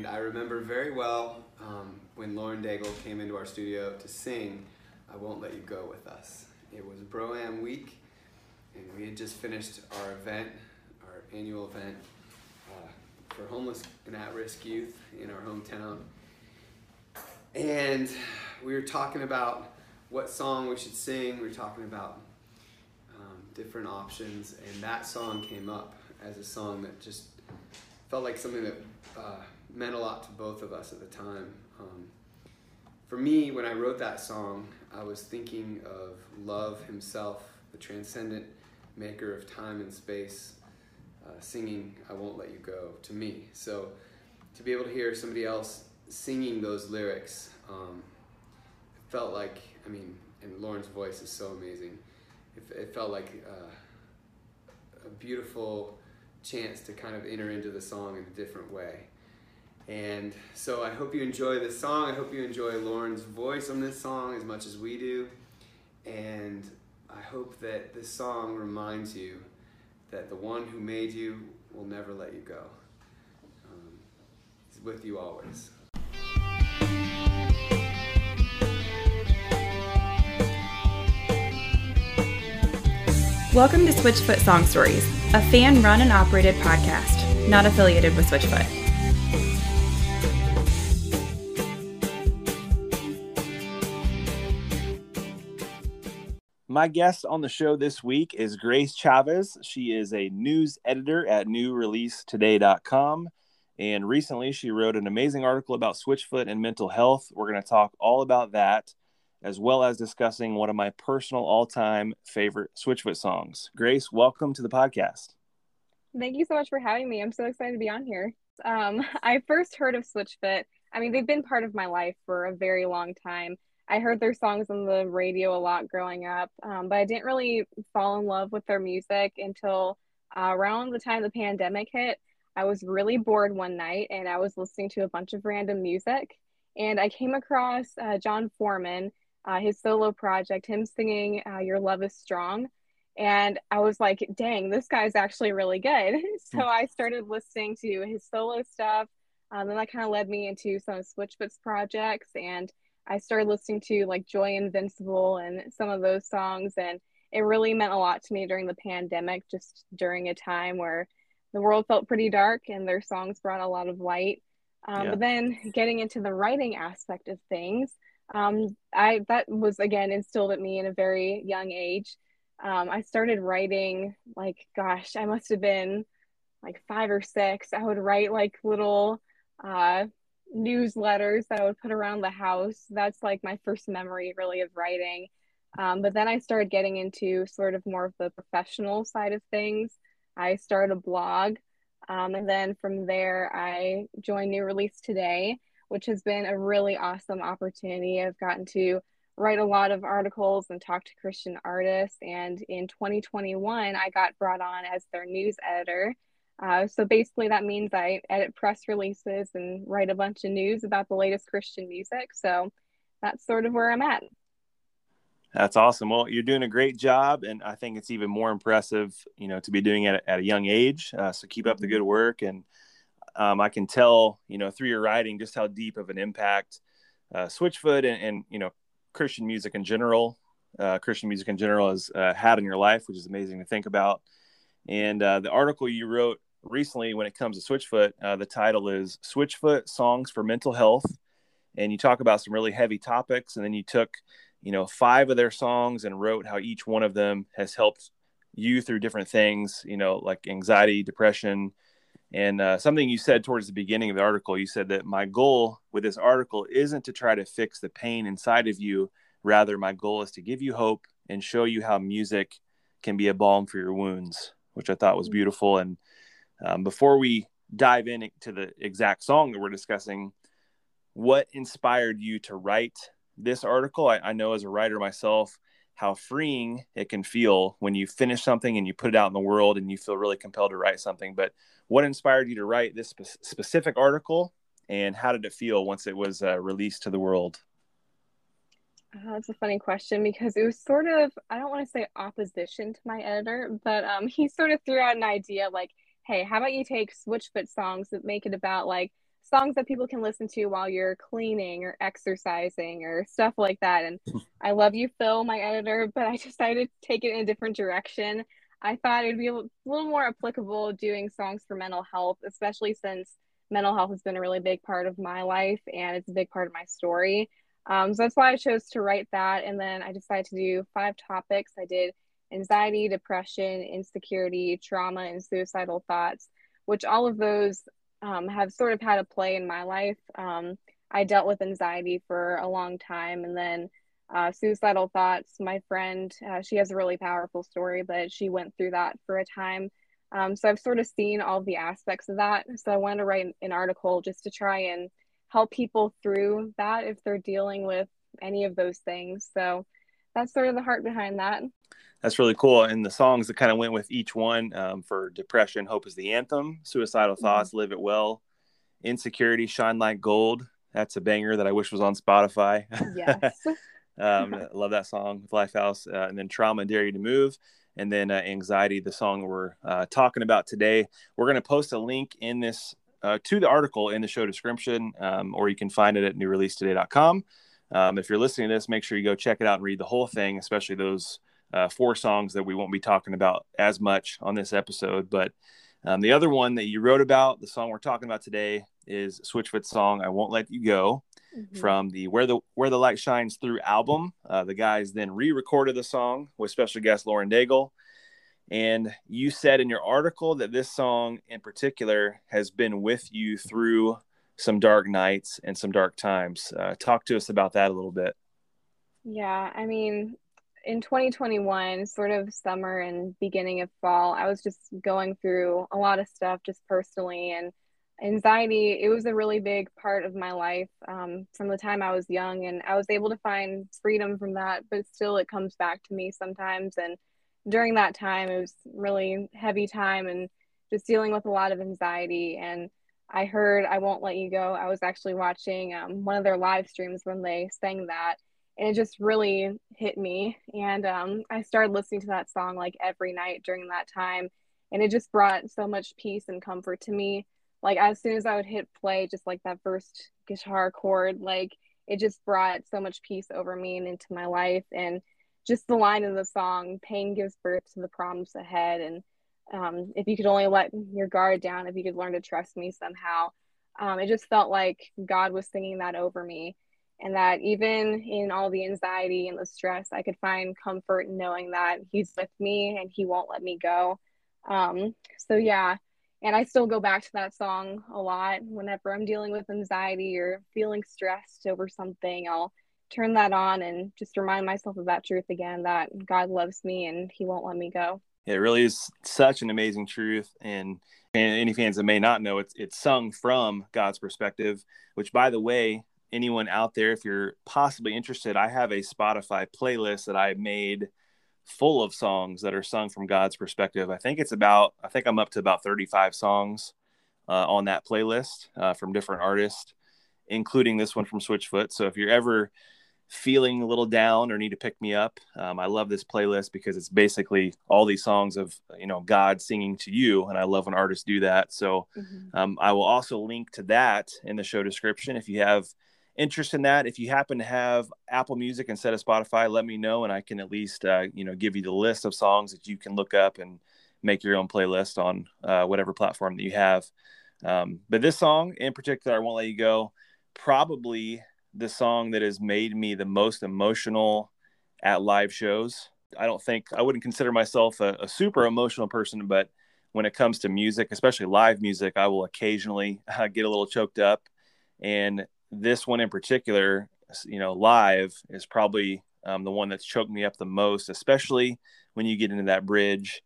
And I remember very well um, when Lauren Daigle came into our studio to sing I Won't Let You Go with us. It was Bro-Am Week, and we had just finished our event, our annual event uh, for homeless and at risk youth in our hometown. And we were talking about what song we should sing, we were talking about um, different options, and that song came up as a song that just felt like something that uh, meant a lot to both of us at the time. Um, for me, when I wrote that song, I was thinking of love himself, the transcendent maker of time and space, uh, singing I Won't Let You Go to me. So to be able to hear somebody else singing those lyrics um, felt like, I mean, and Lauren's voice is so amazing. It, it felt like uh, a beautiful chance to kind of enter into the song in a different way. And so I hope you enjoy this song. I hope you enjoy Lauren's voice on this song as much as we do. And I hope that this song reminds you that the one who made you will never let you go. Um, he's with you always. Welcome to Switchfoot Song Stories, a fan run and operated podcast, not affiliated with Switchfoot. My guest on the show this week is Grace Chaves. She is a news editor at newreleasetoday.com. And recently, she wrote an amazing article about Switchfoot and mental health. We're going to talk all about that, as well as discussing one of my personal all time favorite Switchfoot songs. Grace, welcome to the podcast. Thank you so much for having me. I'm so excited to be on here. Um, I first heard of Switchfoot. I mean, they've been part of my life for a very long time. I heard their songs on the radio a lot growing up, um, but I didn't really fall in love with their music until uh, around the time the pandemic hit. I was really bored one night and I was listening to a bunch of random music, and I came across uh, Jon Foreman, uh, his solo project, him singing uh, Your Love is Strong. And I was like, dang, this guy's actually really good. so hmm. I started listening to his solo stuff. Um, and that kind of led me into some of Switchfoot's projects. And I started listening to like Joy Invincible and some of those songs, and it really meant a lot to me during the pandemic, just during a time where the world felt pretty dark and their songs brought a lot of light. Um, yeah. But then getting into the writing aspect of things, um, I that was again instilled at me in a very young age. Um, I started writing like, gosh, I must have been like five or six. I would write like little uh, newsletters that I would put around the house. That's like my first memory, really, of writing. Um, but then I started getting into sort of more of the professional side of things. I started a blog. Um, and then from there, I joined New Release Today, which has been a really awesome opportunity. I've gotten to write a lot of articles and talk to Christian artists. And in 2021, I got brought on as their news editor. Uh, so basically, that means I edit press releases and write a bunch of news about the latest Christian music. So that's sort of where I'm at. That's awesome. Well, you're doing a great job, and I think it's even more impressive, you know, to be doing it at a young age. Uh, so keep up the mm-hmm. good work, and um, I can tell, you know, through your writing, just how deep of an impact uh, Switchfoot and, and, you know Christian music in general, uh, Christian music in general, has uh, had in your life, which is amazing to think about. And uh, the article you wrote recently when it comes to Switchfoot. Uh, the title is Switchfoot Songs for Mental Health. And you talk about some really heavy topics. And then you took, you know, five of their songs and wrote how each one of them has helped you through different things, you know, like anxiety, depression. And uh, something you said towards the beginning of the article, you said that my goal with this article isn't to try to fix the pain inside of you. Rather, my goal is to give you hope and show you how music can be a balm for your wounds, which I thought was mm. beautiful. And um, before we dive into the exact song that we're discussing, what inspired you to write this article? I, I know as a writer myself how freeing it can feel when you finish something and you put it out in the world and you feel really compelled to write something. But what inspired you to write this spe- specific article and how did it feel once it was uh, released to the world? Uh, that's a funny question because it was sort of, I don't want to say opposition to my editor, but um, he sort of threw out an idea like, hey, how about you take Switchfoot songs that make it about like songs that people can listen to while you're cleaning or exercising or stuff like that. And I love you, Phil, my editor, but I decided to take it in a different direction. I thought it'd be a little more applicable doing songs for mental health, especially since mental health has been a really big part of my life and it's a big part of my story. Um, so that's why I chose to write that. And then I decided to do five topics. I did anxiety, depression, insecurity, trauma, and suicidal thoughts, which all of those um, have sort of had a play in my life. Um, I dealt with anxiety for a long time, and then uh, suicidal thoughts. My friend, uh, she has a really powerful story, but she went through that for a time. Um, so I've sort of seen all the aspects of that. So I wanted to write an article just to try and help people through that if they're dealing with any of those things. So that's sort of the heart behind that. That's really cool. And the songs that kind of went with each one um, for depression, Hope is the Anthem, Suicidal mm-hmm. Thoughts, Live It Well, Insecurity, Shine Like Gold. That's a banger that I wish was on Spotify. Yes. um, love that song with Lifehouse. Uh, and then Trauma, Dare You to Move. And then uh, Anxiety, the song we're uh, talking about today. We're going to post a link in this uh, to the article in the show description, um, or you can find it at newreleasetoday.com. Um, if you're listening to this, make sure you go check it out and read the whole thing, especially those uh, four songs that we won't be talking about as much on this episode. But um, the other one that you wrote about, the song we're talking about today, is Switchfoot's song "I Won't Let You Go" mm-hmm. from the "Where the Where the Light Shines Through" album. Uh, the guys then re-recorded the song with special guest Lauren Daigle. And you said in your article that this song in particular has been with you through some dark nights and some dark times. Uh, talk to us about that a little bit. Yeah, I mean, in 2021, sort of summer and beginning of fall, I was just going through a lot of stuff just personally and anxiety. It was a really big part of my life um, from the time I was young, and I was able to find freedom from that, but still it comes back to me sometimes. And during that time, it was really heavy time and just dealing with a lot of anxiety. And I heard I Won't Let You Go. I was actually watching um, one of their live streams when they sang that and it just really hit me. And um, i started listening to that song like every night during that time. And it just brought so much peace and comfort to me. Like as soon as i would hit play just like that first guitar chord like it just brought so much peace over me and into my life. And just the line in the song pain gives birth to the problems ahead. And um, if you could only let your guard down if you could learn to trust me somehow um, it just felt like god was singing that over me and that even in all the anxiety and the stress i could find comfort knowing that he's with me and he won't let me go. Um, so yeah. And i still go back to that song a lot whenever i'm dealing with anxiety or feeling stressed over something i'll turn that on and just remind myself of that truth again that god loves me and he won't let me go. It really is such an amazing truth And, and any fans that may not know it's it's sung from god's perspective which by the way anyone out there, if you're possibly interested, I have a Spotify playlist that I made full of songs that are sung from God's perspective. I think it's about, I think I'm up to about 35 songs uh, on that playlist uh, from different artists, including this one from Switchfoot. So if you're ever feeling a little down or need to pick me up, um, I love this playlist because it's basically all these songs of, you know, God singing to you. And I love when artists do that. So mm-hmm. um, I will also link to that in the show description if you have interest in that, if you happen to have Apple Music instead of Spotify, let me know, and I can at least uh, you know give you the list of songs that you can look up and make your own playlist on uh, whatever platform that you have. Um, but this song in particular, I won't let you go. Probably the song that has made me the most emotional at live shows. I don't think I wouldn't consider myself a, a super emotional person, but when it comes to music, especially live music, I will occasionally uh, get a little choked up. And this one in particular, you know, live is probably um, the one that's choked me up the most, especially when you get into that bridge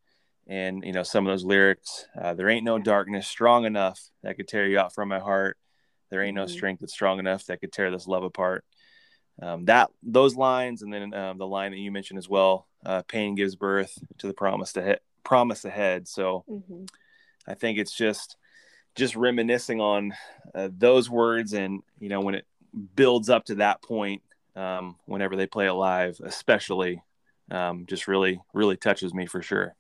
and you know some of those lyrics. Uh, there ain't no darkness strong enough that could tear you out from my heart. There ain't no mm-hmm. strength that's strong enough that could tear this love apart. Um, that those lines, and then um, the line that you mentioned as well. Uh, pain gives birth to the promise to he- promise ahead. So mm-hmm. I think it's just just reminiscing on uh, those words and you know when it builds up to that point um, whenever they play it live especially um, just really really touches me for sure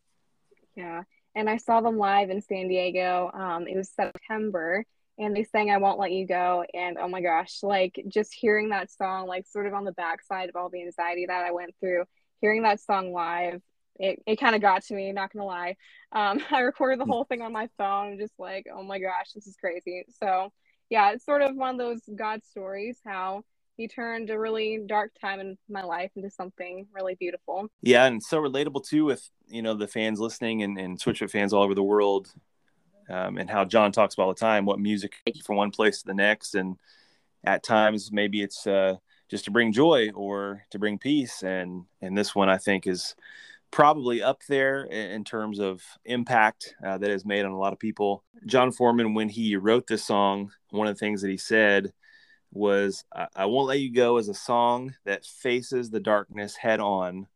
yeah and i saw them live in san diego um, it was september and they sang I Won't Let You Go. And oh my gosh, like just hearing that song, like sort of on the backside of all the anxiety that I went through, hearing that song live, it, it kind of got to me, not gonna lie. Um, I recorded the whole thing on my phone, just like, oh my gosh, this is crazy. So yeah, it's sort of one of those God stories, how he turned a really dark time in my life into something really beautiful. Yeah, and so relatable too with you know the fans listening and, and Switchfoot fans all over the world um, and how Jon talks about all the time, what music from one place to the next, and at times maybe it's uh, just to bring joy or to bring peace, and and this one I think is probably up there in terms of impact uh, that has made on a lot of people. Jon Foreman, when he wrote this song, one of the things that he said was, "I won't let you go" as a song that faces the darkness head on.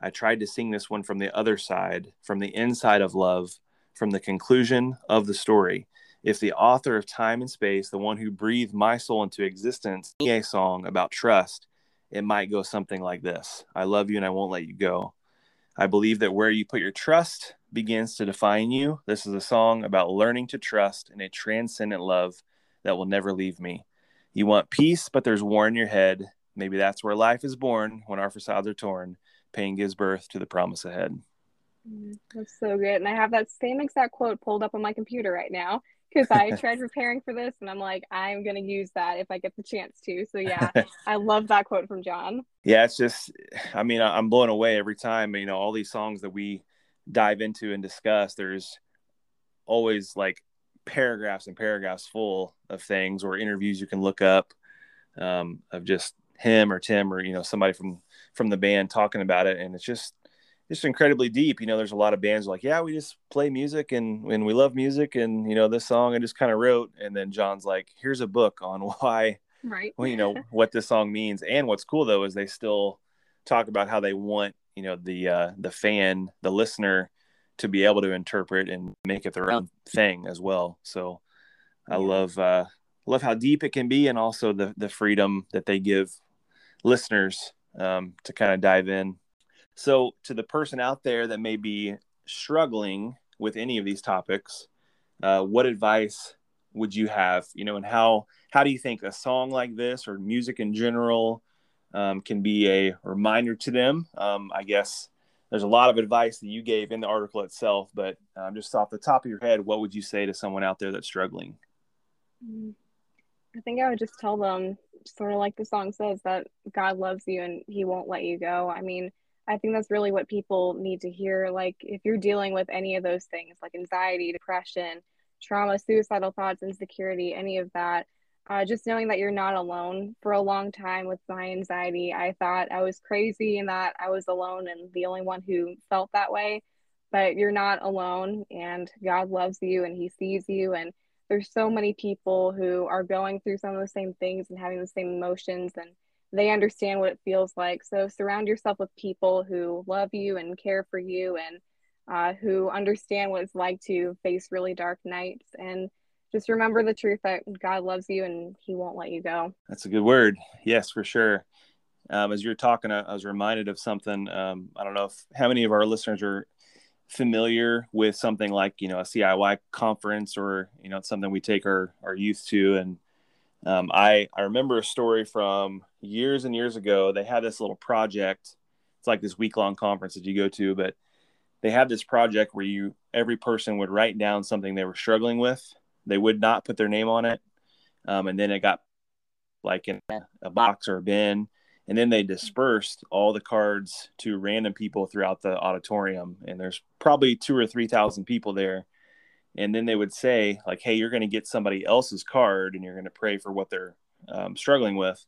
I tried to sing this one from the other side, from the inside of love from the conclusion of the story. If the author of time and space, the one who breathed my soul into existence, a song about trust, it might go something like this I love you and I won't let you go. I believe that where you put your trust begins to define you. This is a song about learning to trust in a transcendent love that will never leave me. You want peace, but there's war in your head. Maybe that's where life is born when our facades are torn. Pain gives birth to the promise ahead. Mm, that's so good. And I have that same exact quote pulled up on my computer right now because I tried preparing for this and I'm like, I'm going to use that if I get the chance to. So, yeah, I love that quote from Jon. Yeah, it's just, I mean, I'm blown away every time. You know, all these songs that we dive into and discuss, there's always like paragraphs and paragraphs full of things or interviews you can look up um, of just him or Tim or, you know, somebody from from the band talking about it. And it's just, just incredibly deep. You know, there's a lot of bands like, yeah, we just play music and and we love music and you know this song I just kind of wrote, and then Jon's like, here's a book on why, right? Well, you know what this song means. And what's cool though is they still talk about how they want you know the uh, the fan, the listener, to be able to interpret and make it their own thing as well. So I love uh, love how deep it can be, and also the the freedom that they give listeners um, to kind of dive in so, to the person out there that may be struggling with any of these topics, uh, what advice would you have? You know, and how how do you think a song like this or music in general um, can be a reminder to them? Um, I guess there's a lot of advice that you gave in the article itself, but um, just off the top of your head, what would you say to someone out there that's struggling? Mm, I think I would just tell them, sort of like the song says, that God loves you and He won't let you go. I mean, I think that's really what people need to hear. Like, if you're dealing with any of those things, like anxiety, depression, trauma, suicidal thoughts, insecurity, any of that, uh, just knowing that you're not alone. For a long time with my anxiety, I thought I was crazy and that I was alone and the only one who felt that way. But you're not alone, and God loves you and He sees you. And there's so many people who are going through some of the same things and having the same emotions and they understand what it feels like. So surround yourself with people who love you and care for you and uh, who understand what it's like to face really dark nights. And just remember the truth that God loves you and He won't let you go. That's a good word. Yes, for sure. Um, as you're talking, I, was reminded of something. Um, I don't know if how many of our listeners are familiar with something like you know a CIY conference or you know it's something we take our our youth to and um, I I remember a story from years and years ago. They had this little project. It's like this week long conference that you go to, but they had this project where you every person would write down something they were struggling with. They would not put their name on it, um, and then it got like in a box or a bin, and then they dispersed all the cards to random people throughout the auditorium. And there's probably two or three thousand people there and then they would say like hey you're going to get somebody else's card and you're going to pray for what they're um, struggling with.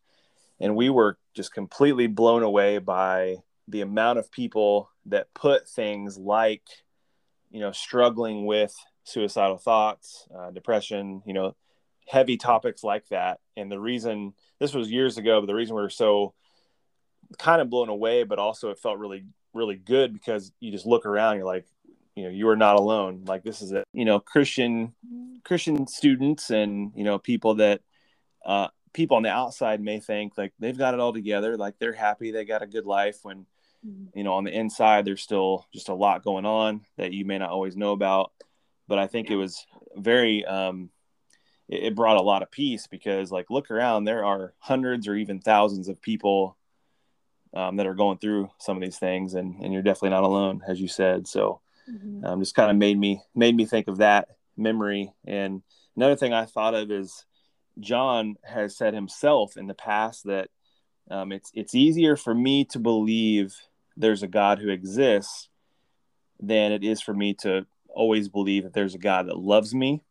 And we were just completely blown away by the amount of people that put things like you know struggling with suicidal thoughts uh, depression you know heavy topics like that. And the reason this was years ago but the reason we were so kind of blown away but also it felt really really good because you just look around you're like you know you are not alone like this is a you know christian christian students and you know people that uh people on the outside may think like they've got it all together like they're happy they got a good life when mm-hmm. you know on the inside there's still just a lot going on that you may not always know about but i think it was very um it, it brought a lot of peace because like look around, there are hundreds or even thousands of people um, that are going through some of these things, and and you're definitely not alone, as you said. So, mm-hmm. um, just kind of made me made me think of that memory. And another thing I thought of is Jon has said himself in the past that um, it's it's easier for me to believe there's a God who exists than it is for me to always believe that there's a God that loves me.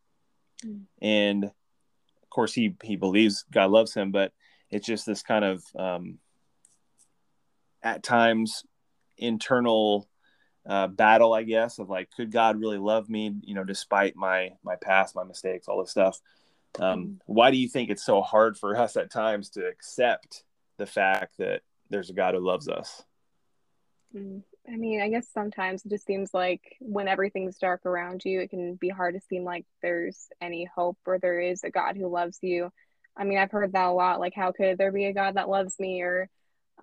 Mm. And of course, he he believes God loves him, but it's just this kind of um, at times internal uh, battle, I guess, of like, could God really love me? You know, despite my my past, my mistakes, all this stuff. Um, mm. why do you think it's so hard for us at times to accept the fact that there's a God who loves us? Mm. I mean, I guess sometimes it just seems like when everything's dark around you, it can be hard to seem like there's any hope or there is a God who loves you. I mean, I've heard that a lot. Like, how could there be a God that loves me? Or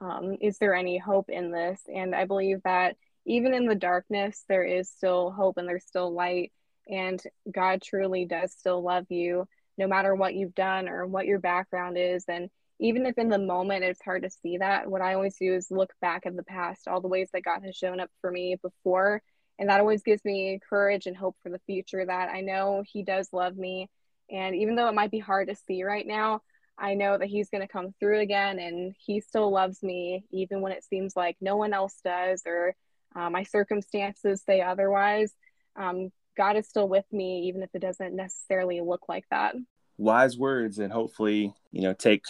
um, is there any hope in this? And I believe that even in the darkness, there is still hope and there's still light. And God truly does still love you, no matter what you've done or what your background is. And even if in the moment it's hard to see that, what I always do is look back at the past, all the ways that God has shown up for me before. And that always gives me courage and hope for the future that I know He does love me. And even though it might be hard to see right now, I know that He's going to come through again and He still loves me, even when it seems like no one else does or uh, my circumstances say otherwise. Um, God is still with me, even if it doesn't necessarily look like that. Wise words and hopefully you know take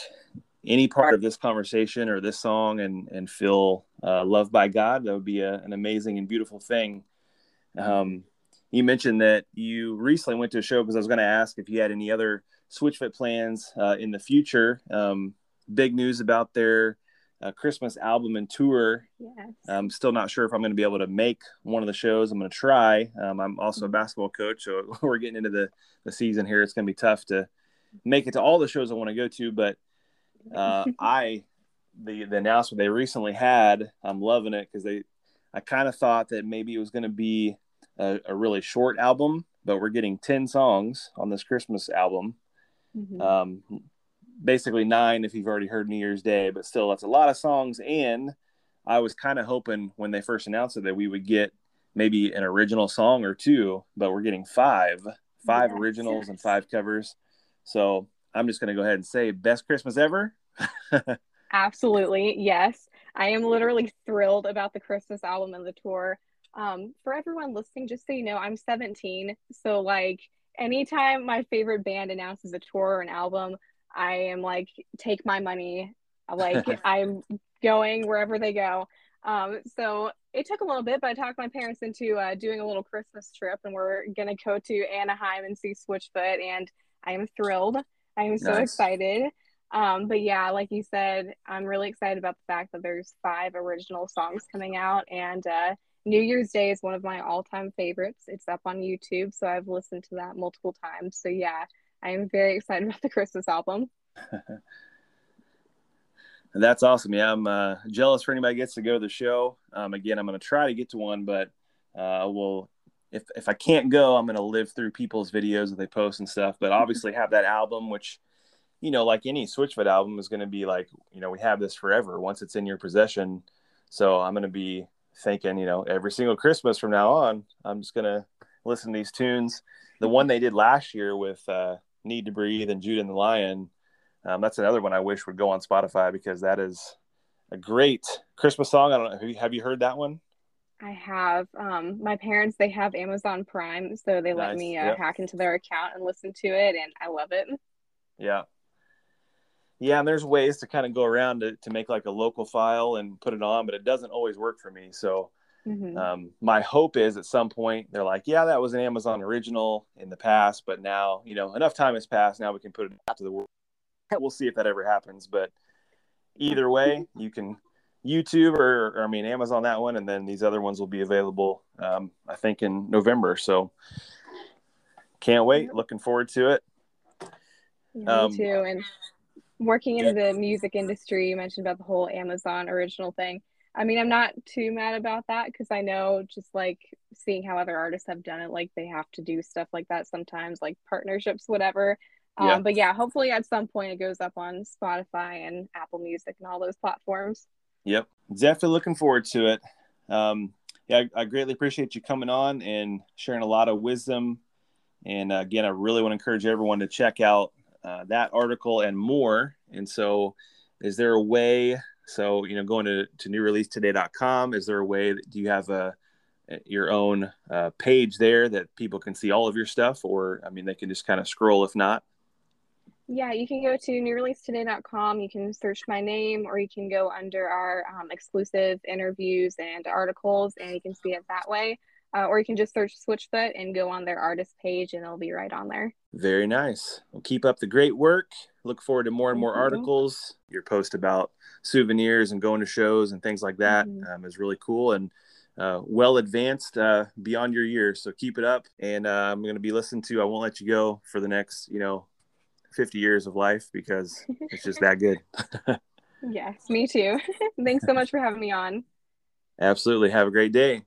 any part of this conversation or this song and and feel uh, loved by god. That would be a, an amazing and beautiful thing. Um, you mentioned that you recently went to a show because i was going to ask if you had any other switchfoot plans uh, in the future. Um, big news about their uh, christmas album and tour yes. i'm still not sure if i'm going to be able to make one of the shows i'm going to try um, i'm also a mm-hmm. basketball coach so we're getting into the, the season here it's going to be tough to make it to all the shows I want to go to, but uh, I the the announcement they recently had, I'm loving it because they I kind of thought that maybe it was going to be a, a, really short album, but we're getting ten songs on this Christmas album. Mm-hmm. Um, basically nine if you've already heard New Year's Day, but still that's a lot of songs. And I was kind of hoping when they first announced it that we would get maybe an original song or two, but we're getting five, five yes, originals yes. and five covers. So I'm just going to go ahead and say best Christmas ever. Absolutely. Yes. I am literally thrilled about the Christmas album and the tour. Um, for everyone listening, just so you know, I'm 17. So, like, anytime my favorite band announces a tour or an album, I am like, take my money. Like, I'm going wherever they go. Um, so it took a little bit, but I talked my parents into uh, doing a little Christmas trip, and we're gonna go to Anaheim and see Switchfoot. And I am thrilled. I am so nice. excited. Um, but yeah, like you said, I'm really excited about the fact that there's five original songs coming out, and uh, New Year's Day is one of my all-time favorites. It's up on YouTube, so I've listened to that multiple times. So yeah, I am very excited about the Christmas album. That's awesome. Yeah, I'm uh, jealous for anybody gets to go to the show. Um, again, I'm going to try to get to one, but uh, we'll if if I can't go, I'm gonna live through people's videos that they post and stuff. But obviously, have that album, which you know, like any Switchfoot album, is gonna be like, you know, we have this forever once it's in your possession. So I'm gonna be thinking, you know, every single Christmas from now on, I'm just gonna listen to these tunes. The one they did last year with uh, "Need to Breathe" and Judah and the Lion," um, that's another one I wish would go on Spotify because that is a great Christmas song. I don't know. Have you, have you heard that one? I have. Um, my parents they have Amazon Prime, so they nice. let me uh, yep. hack into their account and listen to it, and I love it. Yeah, yeah, and there's ways to kind of go around to to make like a local file and put it on, but it doesn't always work for me. So, mm-hmm. um, my hope is at some point they're like, yeah, that was an Amazon original in the past, but now you know enough time has passed. Now we can put it out to the world. We'll see if that ever happens, but either way, you can YouTube or, or, I mean Amazon that one, and then these other ones will be available. Um, I think in November. So can't wait. Looking forward to it. Yeah, um, me too. And working in the music industry, you mentioned about the whole Amazon original thing. I mean, I'm not too mad about that because I know just like seeing how other artists have done it, like they have to do stuff like that sometimes, like partnerships, whatever. Um, yeah. But yeah, hopefully at some point it goes up on Spotify and Apple Music and all those platforms. Yep, definitely looking forward to it. Um, yeah, I, I, greatly appreciate you coming on and sharing a lot of wisdom. And uh, again, I really want to encourage everyone to check out uh, that article and more. And so, is there a way? So, you know, going to, to newreleasetoday.com, is there a way that do you have a your own uh, page there that people can see all of your stuff, or I mean, they can just kind of scroll if not? Yeah, you can go to newreleasetoday.com. You can search my name, or you can go under our um, exclusive interviews and articles, and you can see it that way. Uh, or you can just search Switchfoot and go on their artist page, and it'll be right on there. Very nice. Well, keep up the great work. Look forward to more and more articles. Your post about souvenirs and going to shows and things like that mm-hmm. um, is really cool and uh, well advanced uh, beyond your years. So keep it up. And uh, I'm going to be listening to. I won't let you go for the next, you know, 50 years of life because it's just that good. yes, me too. Thanks so much for having me on. Absolutely. Have a great day.